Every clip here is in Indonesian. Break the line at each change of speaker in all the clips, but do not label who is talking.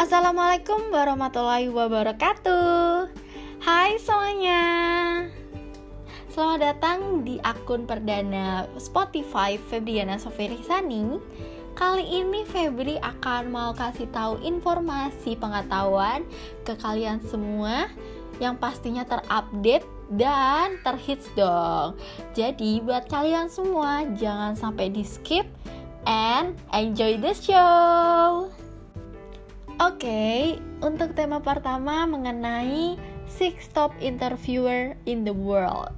Assalamualaikum warahmatullahi wabarakatuh Hai semuanya Selamat datang di akun perdana Spotify Febriana Sofirisani Kali ini Febri akan mau kasih tahu informasi pengetahuan ke kalian semua yang pastinya terupdate dan terhits dong. Jadi buat kalian semua jangan sampai di skip and enjoy the show. Okay, untuk tema pertama mengenai six top interviewer in the world.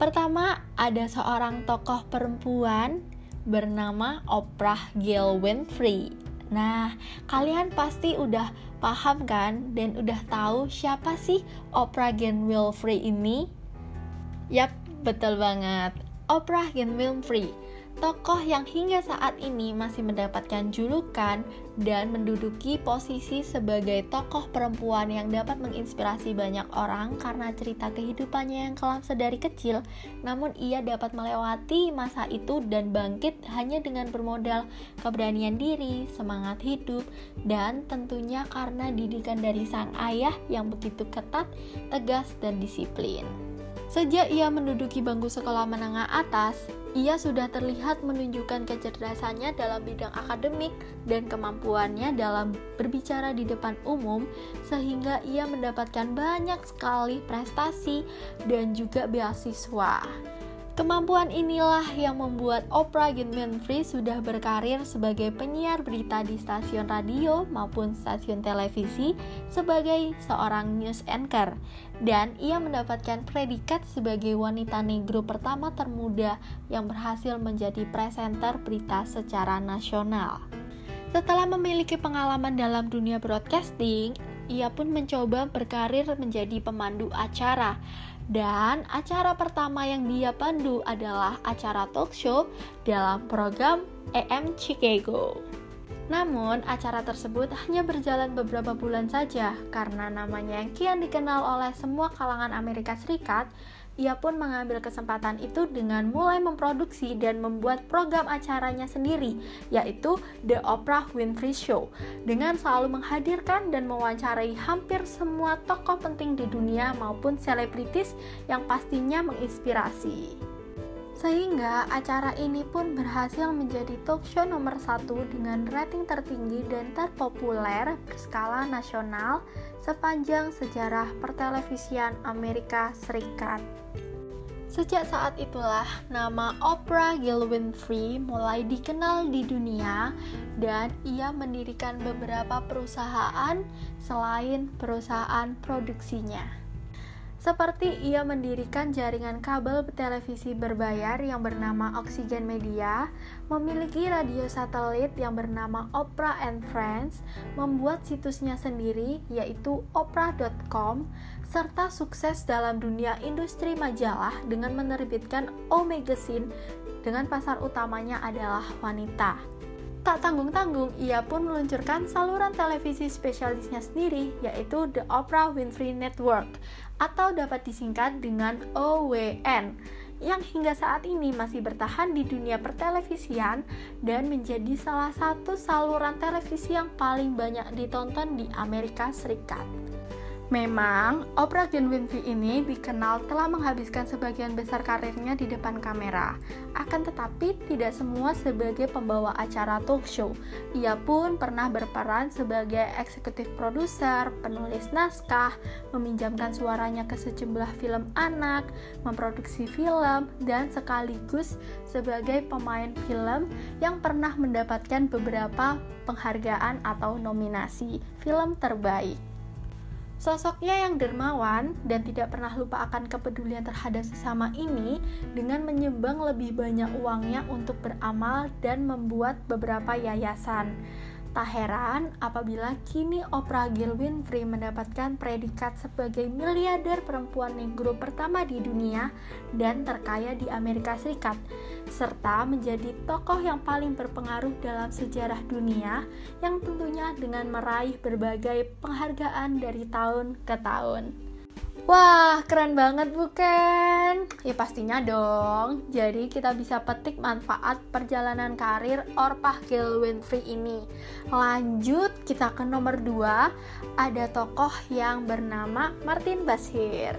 Pertama, ada seorang tokoh perempuan bernama Oprah Gail Winfrey. Nah, kalian pasti udah paham kan dan udah tahu siapa sih Oprah Gail Winfrey ini? Yap, betul banget. Oprah Gail Winfrey tokoh yang hingga saat ini masih mendapatkan julukan dan menduduki posisi sebagai tokoh perempuan yang dapat menginspirasi banyak orang karena cerita kehidupannya yang kelam sedari kecil, namun ia dapat melewati masa itu dan bangkit hanya dengan bermodal keberanian diri, semangat hidup, dan tentunya karena didikan dari sang ayah yang begitu ketat, tegas, dan disiplin. Sejak ia menduduki bangku sekolah menengah atas, ia sudah terlihat menunjukkan kecerdasannya dalam bidang akademik dan kemampuannya dalam berbicara di depan umum, sehingga ia mendapatkan banyak sekali prestasi dan juga beasiswa. Kemampuan inilah yang membuat Oprah Winfrey sudah berkarir sebagai penyiar berita di stasiun radio maupun stasiun televisi sebagai seorang news anchor dan ia mendapatkan predikat sebagai wanita negro pertama termuda yang berhasil menjadi presenter berita secara nasional. Setelah memiliki pengalaman dalam dunia broadcasting, ia pun mencoba berkarir menjadi pemandu acara dan acara pertama yang dia pandu adalah acara talk show dalam program EM Chicago. Namun, acara tersebut hanya berjalan beberapa bulan saja karena namanya yang kian dikenal oleh semua kalangan Amerika Serikat ia pun mengambil kesempatan itu dengan mulai memproduksi dan membuat program acaranya sendiri, yaitu The Oprah Winfrey Show, dengan selalu menghadirkan dan mewawancarai hampir semua tokoh penting di dunia maupun selebritis yang pastinya menginspirasi. Sehingga acara ini pun berhasil menjadi talk show nomor satu dengan rating tertinggi dan terpopuler berskala nasional sepanjang sejarah pertelevisian Amerika Serikat. Sejak saat itulah nama Oprah Winfrey mulai dikenal di dunia dan ia mendirikan beberapa perusahaan selain perusahaan produksinya. Seperti ia mendirikan jaringan kabel televisi berbayar yang bernama Oxygen Media, memiliki radio satelit yang bernama Oprah and Friends, membuat situsnya sendiri yaitu oprah.com, serta sukses dalam dunia industri majalah dengan menerbitkan O Magazine dengan pasar utamanya adalah wanita. Tak tanggung-tanggung, ia pun meluncurkan saluran televisi spesialisnya sendiri, yaitu The Oprah Winfrey Network, atau dapat disingkat dengan OWN, yang hingga saat ini masih bertahan di dunia pertelevisian dan menjadi salah satu saluran televisi yang paling banyak ditonton di Amerika Serikat. Memang, Oprah Winfrey ini dikenal telah menghabiskan sebagian besar karirnya di depan kamera. Akan tetapi, tidak semua sebagai pembawa acara talk show. Ia pun pernah berperan sebagai eksekutif produser, penulis naskah, meminjamkan suaranya ke sejumlah film anak, memproduksi film, dan sekaligus sebagai pemain film yang pernah mendapatkan beberapa penghargaan atau nominasi film terbaik. Sosoknya yang dermawan dan tidak pernah lupa akan kepedulian terhadap sesama ini dengan menyumbang lebih banyak uangnya untuk beramal dan membuat beberapa yayasan. Tak heran apabila kini Oprah Gail Winfrey mendapatkan predikat sebagai miliarder perempuan negro pertama di dunia dan terkaya di Amerika Serikat, serta menjadi tokoh yang paling berpengaruh dalam sejarah dunia yang tentunya dengan meraih berbagai penghargaan dari tahun ke tahun. Wah, keren banget bukan? Ya pastinya dong. Jadi kita bisa petik manfaat perjalanan karir Orpah Gail Winfrey ini. Lanjut, kita ke nomor 2. Ada tokoh yang bernama Martin Bashir.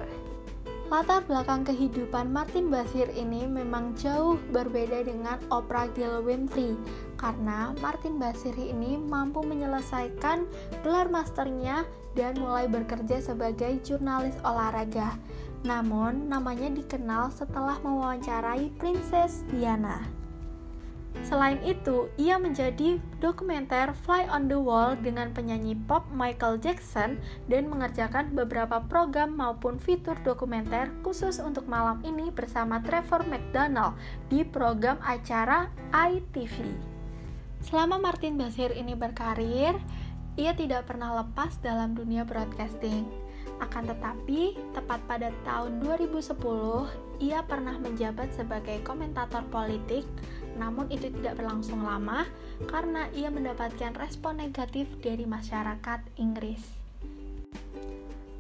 Latar belakang kehidupan Martin Bashir ini memang jauh berbeda dengan Oprah Gail Winfrey karena Martin Bashir ini mampu menyelesaikan gelar masternya dan mulai bekerja sebagai jurnalis olahraga. Namun, namanya dikenal setelah mewawancarai Princess Diana. Selain itu, ia menjadi dokumenter Fly on the Wall dengan penyanyi pop Michael Jackson dan mengerjakan beberapa program maupun fitur dokumenter khusus untuk malam ini bersama Trevor McDonald di program acara ITV. Selama Martin Basir ini berkarir, ia tidak pernah lepas dalam dunia broadcasting. Akan tetapi, tepat pada tahun 2010, ia pernah menjabat sebagai komentator politik namun itu tidak berlangsung lama karena ia mendapatkan respon negatif dari masyarakat Inggris.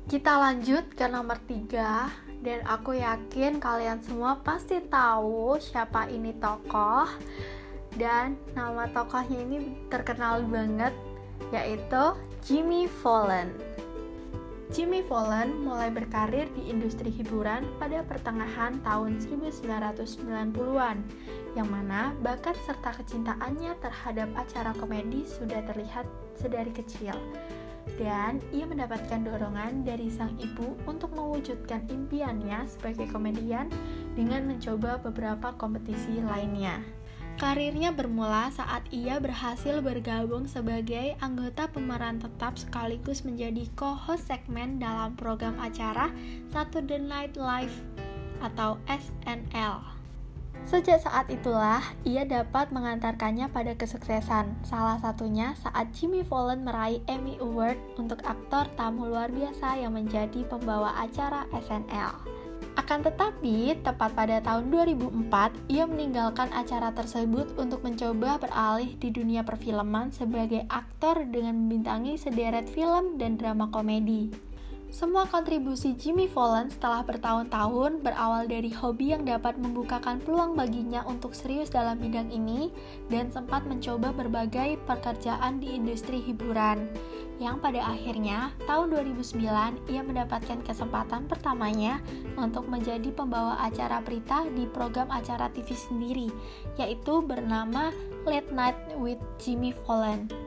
Kita lanjut ke nomor 3 dan aku yakin kalian semua pasti tahu siapa ini tokoh dan nama tokohnya ini terkenal banget yaitu Jimmy Fallon. Jimmy Fallon mulai berkarir di industri hiburan pada pertengahan tahun 1990-an, yang mana bakat serta kecintaannya terhadap acara komedi sudah terlihat sedari kecil. Dan ia mendapatkan dorongan dari sang ibu untuk mewujudkan impiannya sebagai komedian dengan mencoba beberapa kompetisi lainnya. Karirnya bermula saat ia berhasil bergabung sebagai anggota pemeran tetap sekaligus menjadi co-host segmen dalam program acara Saturday Night Live atau SNL. Sejak saat itulah, ia dapat mengantarkannya pada kesuksesan. Salah satunya saat Jimmy Fallon meraih Emmy Award untuk aktor tamu luar biasa yang menjadi pembawa acara SNL. Akan tetapi, tepat pada tahun 2004, ia meninggalkan acara tersebut untuk mencoba beralih di dunia perfilman sebagai aktor dengan membintangi sederet film dan drama komedi. Semua kontribusi Jimmy Fallon setelah bertahun-tahun berawal dari hobi yang dapat membukakan peluang baginya untuk serius dalam bidang ini dan sempat mencoba berbagai pekerjaan di industri hiburan. Yang pada akhirnya, tahun 2009 ia mendapatkan kesempatan pertamanya untuk menjadi pembawa acara berita di program acara TV sendiri, yaitu bernama Late Night with Jimmy Fallon.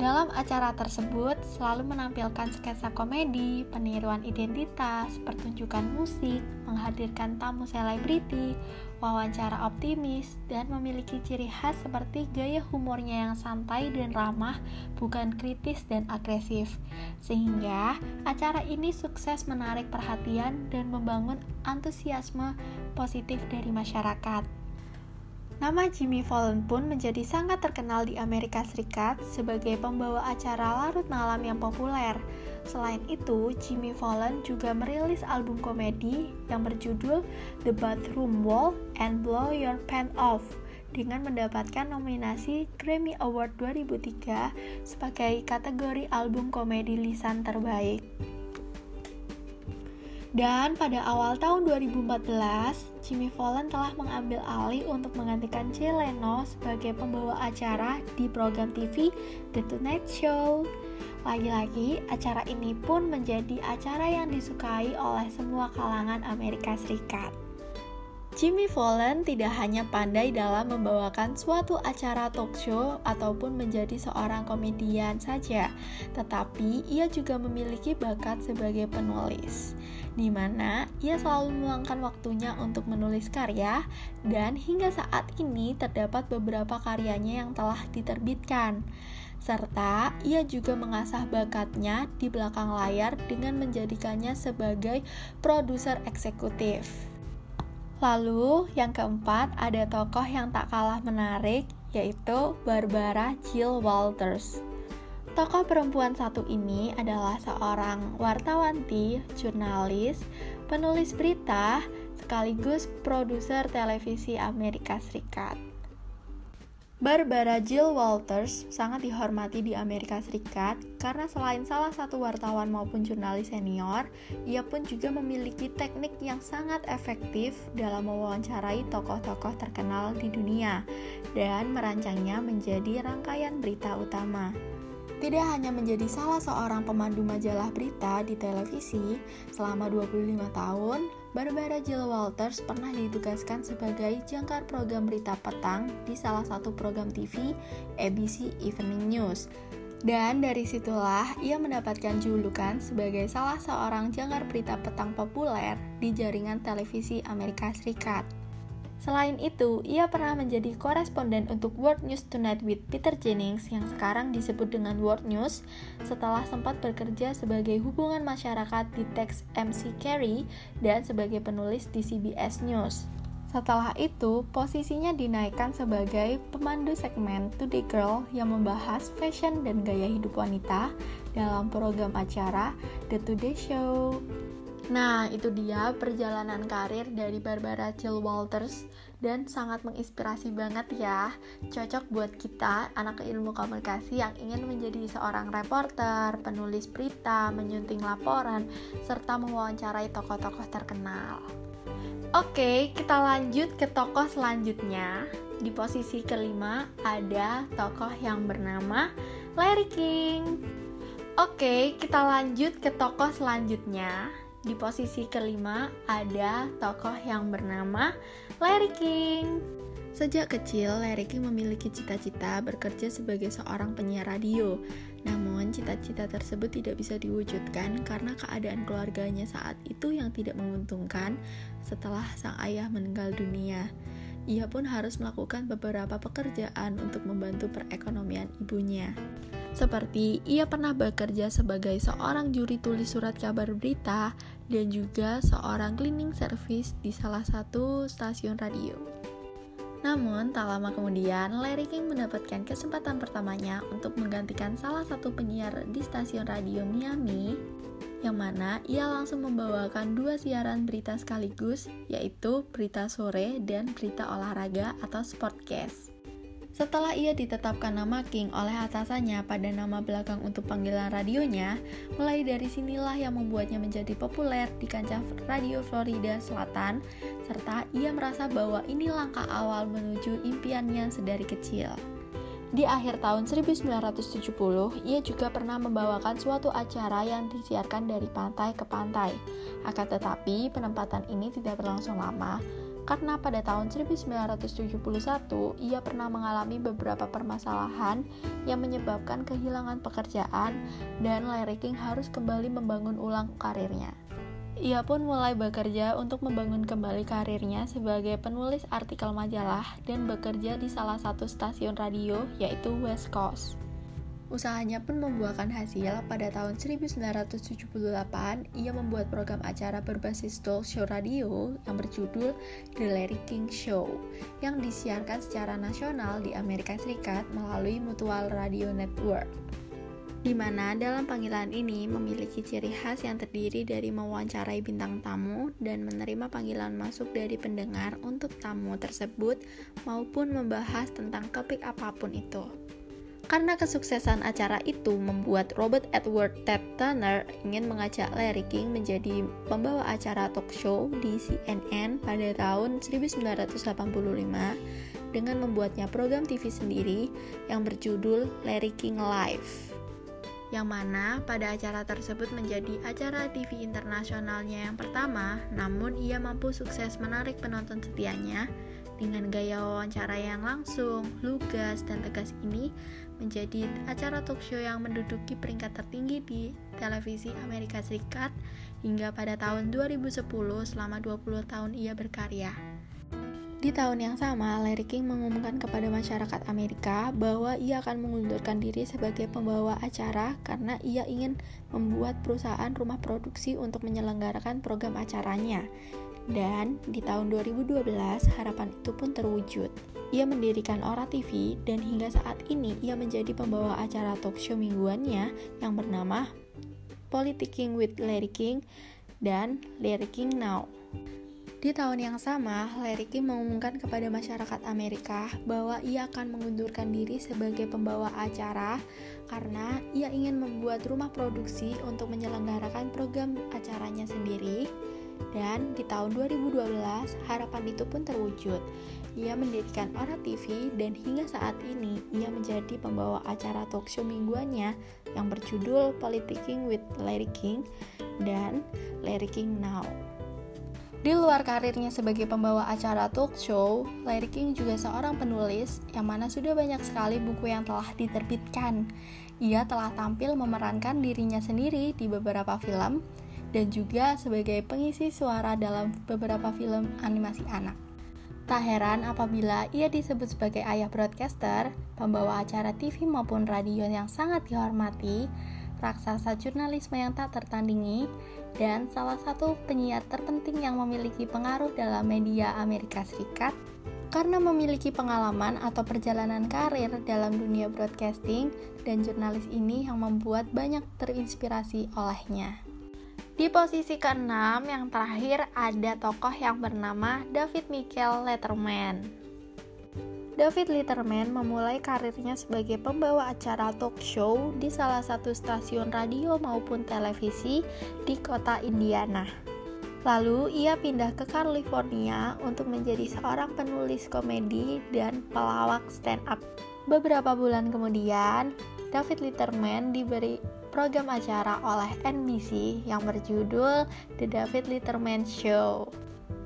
Dalam acara tersebut selalu menampilkan sketsa komedi, peniruan identitas, pertunjukan musik, menghadirkan tamu selebriti, wawancara optimis, dan memiliki ciri khas seperti gaya humornya yang santai dan ramah, bukan kritis dan agresif. Sehingga acara ini sukses menarik perhatian dan membangun antusiasme positif dari masyarakat. Nama Jimmy Fallon pun menjadi sangat terkenal di Amerika Serikat sebagai pembawa acara larut malam yang populer. Selain itu, Jimmy Fallon juga merilis album komedi yang berjudul The Bathroom Wall and Blow Your Pants Off dengan mendapatkan nominasi Grammy Award 2003 sebagai kategori album komedi lisan terbaik. Dan pada awal tahun 2014, Jimmy Fallon telah mengambil alih untuk menggantikan Jay Leno sebagai pembawa acara di program TV The Tonight Show. Lagi-lagi, acara ini pun menjadi acara yang disukai oleh semua kalangan Amerika Serikat. Jimmy Fallon tidak hanya pandai dalam membawakan suatu acara talk show ataupun menjadi seorang komedian saja, tetapi ia juga memiliki bakat sebagai penulis, di mana ia selalu meluangkan waktunya untuk menulis karya, dan hingga saat ini terdapat beberapa karyanya yang telah diterbitkan serta ia juga mengasah bakatnya di belakang layar dengan menjadikannya sebagai produser eksekutif. Lalu, yang keempat, ada tokoh yang tak kalah menarik, yaitu Barbara Jill Walters. Tokoh perempuan satu ini adalah seorang wartawanti, jurnalis, penulis berita, sekaligus produser televisi Amerika Serikat. Barbara Jill Walters sangat dihormati di Amerika Serikat karena selain salah satu wartawan maupun jurnalis senior, ia pun juga memiliki teknik yang sangat efektif dalam mewawancarai tokoh-tokoh terkenal di dunia dan merancangnya menjadi rangkaian berita utama. Tidak hanya menjadi salah seorang pemandu majalah berita di televisi selama 25 tahun, Barbara Jill Walters pernah ditugaskan sebagai jangkar program berita petang di salah satu program TV ABC Evening News. Dan dari situlah ia mendapatkan julukan sebagai salah seorang jangkar berita petang populer di jaringan televisi Amerika Serikat. Selain itu, ia pernah menjadi koresponden untuk World News Tonight with Peter Jennings yang sekarang disebut dengan World News setelah sempat bekerja sebagai hubungan masyarakat di Tex MC Carey dan sebagai penulis di CBS News. Setelah itu, posisinya dinaikkan sebagai pemandu segmen Today Girl yang membahas fashion dan gaya hidup wanita dalam program acara The Today Show. Nah, itu dia perjalanan karir dari Barbara Jill Walters dan sangat menginspirasi banget ya. Cocok buat kita, anak ilmu komunikasi yang ingin menjadi seorang reporter, penulis berita, menyunting laporan, serta mewawancarai tokoh-tokoh terkenal. Oke, kita lanjut ke tokoh selanjutnya. Di posisi kelima ada tokoh yang bernama Larry King. Oke, kita lanjut ke tokoh selanjutnya. Di posisi kelima ada tokoh yang bernama Larry King. Sejak kecil, Larry King memiliki cita-cita bekerja sebagai seorang penyiar radio. Namun, cita-cita tersebut tidak bisa diwujudkan karena keadaan keluarganya saat itu yang tidak menguntungkan setelah sang ayah meninggal dunia. Ia pun harus melakukan beberapa pekerjaan untuk membantu perekonomian ibunya. Seperti ia pernah bekerja sebagai seorang juri tulis surat kabar berita dan juga seorang cleaning service di salah satu stasiun radio. Namun, tak lama kemudian, Larry King mendapatkan kesempatan pertamanya untuk menggantikan salah satu penyiar di stasiun radio Miami, yang mana ia langsung membawakan dua siaran berita sekaligus, yaitu berita sore dan berita olahraga atau sportcast. Setelah ia ditetapkan nama King oleh atasannya pada nama belakang untuk panggilan radionya, mulai dari sinilah yang membuatnya menjadi populer di kancah radio Florida Selatan, serta ia merasa bahwa ini langkah awal menuju impiannya sedari kecil. Di akhir tahun 1970, ia juga pernah membawakan suatu acara yang disiarkan dari pantai ke pantai. Akan tetapi, penempatan ini tidak berlangsung lama, karena pada tahun 1971 ia pernah mengalami beberapa permasalahan yang menyebabkan kehilangan pekerjaan dan Larry King harus kembali membangun ulang karirnya. Ia pun mulai bekerja untuk membangun kembali karirnya sebagai penulis artikel majalah dan bekerja di salah satu stasiun radio yaitu West Coast. Usahanya pun membuahkan hasil. Pada tahun 1978, ia membuat program acara berbasis talk show radio yang berjudul The Larry King Show yang disiarkan secara nasional di Amerika Serikat melalui Mutual Radio Network di mana dalam panggilan ini memiliki ciri khas yang terdiri dari mewawancarai bintang tamu dan menerima panggilan masuk dari pendengar untuk tamu tersebut maupun membahas tentang topik apa pun itu. Karena kesuksesan acara itu membuat Robert Edward Ted Turner ingin mengajak Larry King menjadi pembawa acara talk show di CNN pada tahun 1985 dengan membuatnya program TV sendiri yang berjudul Larry King Live yang mana pada acara tersebut menjadi acara TV internasionalnya yang pertama, namun ia mampu sukses menarik penonton setianya. Dengan gaya wawancara yang langsung, lugas, dan tegas ini menjadi acara talk show yang menduduki peringkat tertinggi di televisi Amerika Serikat hingga pada tahun 2010 selama 20 tahun ia berkarya. Di tahun yang sama, Larry King mengumumkan kepada masyarakat Amerika bahwa ia akan mengundurkan diri sebagai pembawa acara karena ia ingin membuat perusahaan rumah produksi untuk menyelenggarakan program acaranya. Dan di tahun 2012, harapan itu pun terwujud. Ia mendirikan Ora TV dan hingga saat ini ia menjadi pembawa acara talk show mingguannya yang bernama Politicking with Larry King dan Larry King Now. Di tahun yang sama, Larry King mengumumkan kepada masyarakat Amerika bahwa ia akan mengundurkan diri sebagai pembawa acara karena ia ingin membuat rumah produksi untuk menyelenggarakan program acaranya sendiri. Dan di tahun 2012, harapan itu pun terwujud. Ia mendirikan Ora TV dan hingga saat ini ia menjadi pembawa acara talk show mingguannya yang berjudul Politicking with Larry King dan Larry King Now. Di luar karirnya sebagai pembawa acara talk show, Larry King juga seorang penulis yang mana sudah banyak sekali buku yang telah diterbitkan. Ia telah tampil memerankan dirinya sendiri di beberapa film dan juga sebagai pengisi suara dalam beberapa film animasi anak. Tak heran apabila ia disebut sebagai ayah broadcaster, pembawa acara TV maupun radio yang sangat dihormati, raksasa jurnalisme yang tak tertandingi, dan salah satu penyiar terpenting yang memiliki pengaruh dalam media Amerika Serikat karena memiliki pengalaman atau perjalanan karir dalam dunia broadcasting dan jurnalis ini yang membuat banyak terinspirasi olehnya. Di posisi keenam yang terakhir ada tokoh yang bernama David Michael Letterman. David Letterman memulai karirnya sebagai pembawa acara talk show di salah satu stasiun radio maupun televisi di kota Indiana. Lalu ia pindah ke California untuk menjadi seorang penulis komedi dan pelawak stand up. Beberapa bulan kemudian, David Letterman diberi program acara oleh NBC yang berjudul The David Letterman Show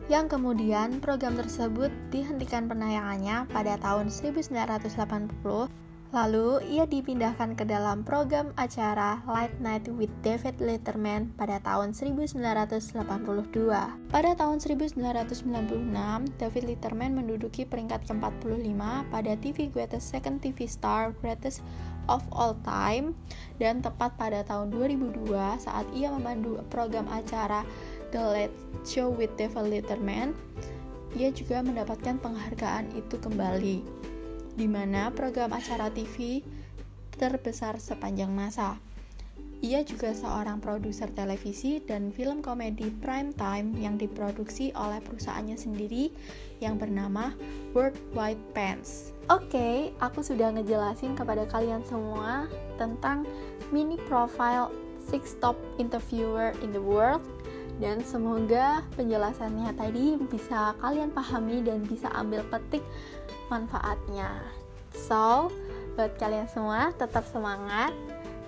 yang kemudian program tersebut dihentikan penayangannya pada tahun 1980 Lalu, ia dipindahkan ke dalam program acara Late Night with David Letterman pada tahun 1982. Pada tahun 1996, David Letterman menduduki peringkat ke-45 pada TV Greatest Second TV Star Greatest of All Time dan tepat pada tahun 2002 saat ia memandu program acara The Late Show with David Letterman, ia juga mendapatkan penghargaan itu kembali, di mana program acara TV terbesar sepanjang masa. Ia juga seorang produser televisi dan film komedi prime time yang diproduksi oleh perusahaannya sendiri yang bernama Worldwide Pants. Oke, okay, aku sudah ngejelasin kepada kalian semua tentang mini profile six top interviewer in the world dan semoga penjelasannya tadi bisa kalian pahami dan bisa ambil petik manfaatnya. So, buat kalian semua tetap semangat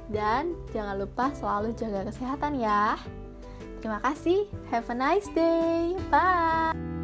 dan jangan lupa selalu jaga kesehatan ya. Terima kasih. Have a nice day. Bye.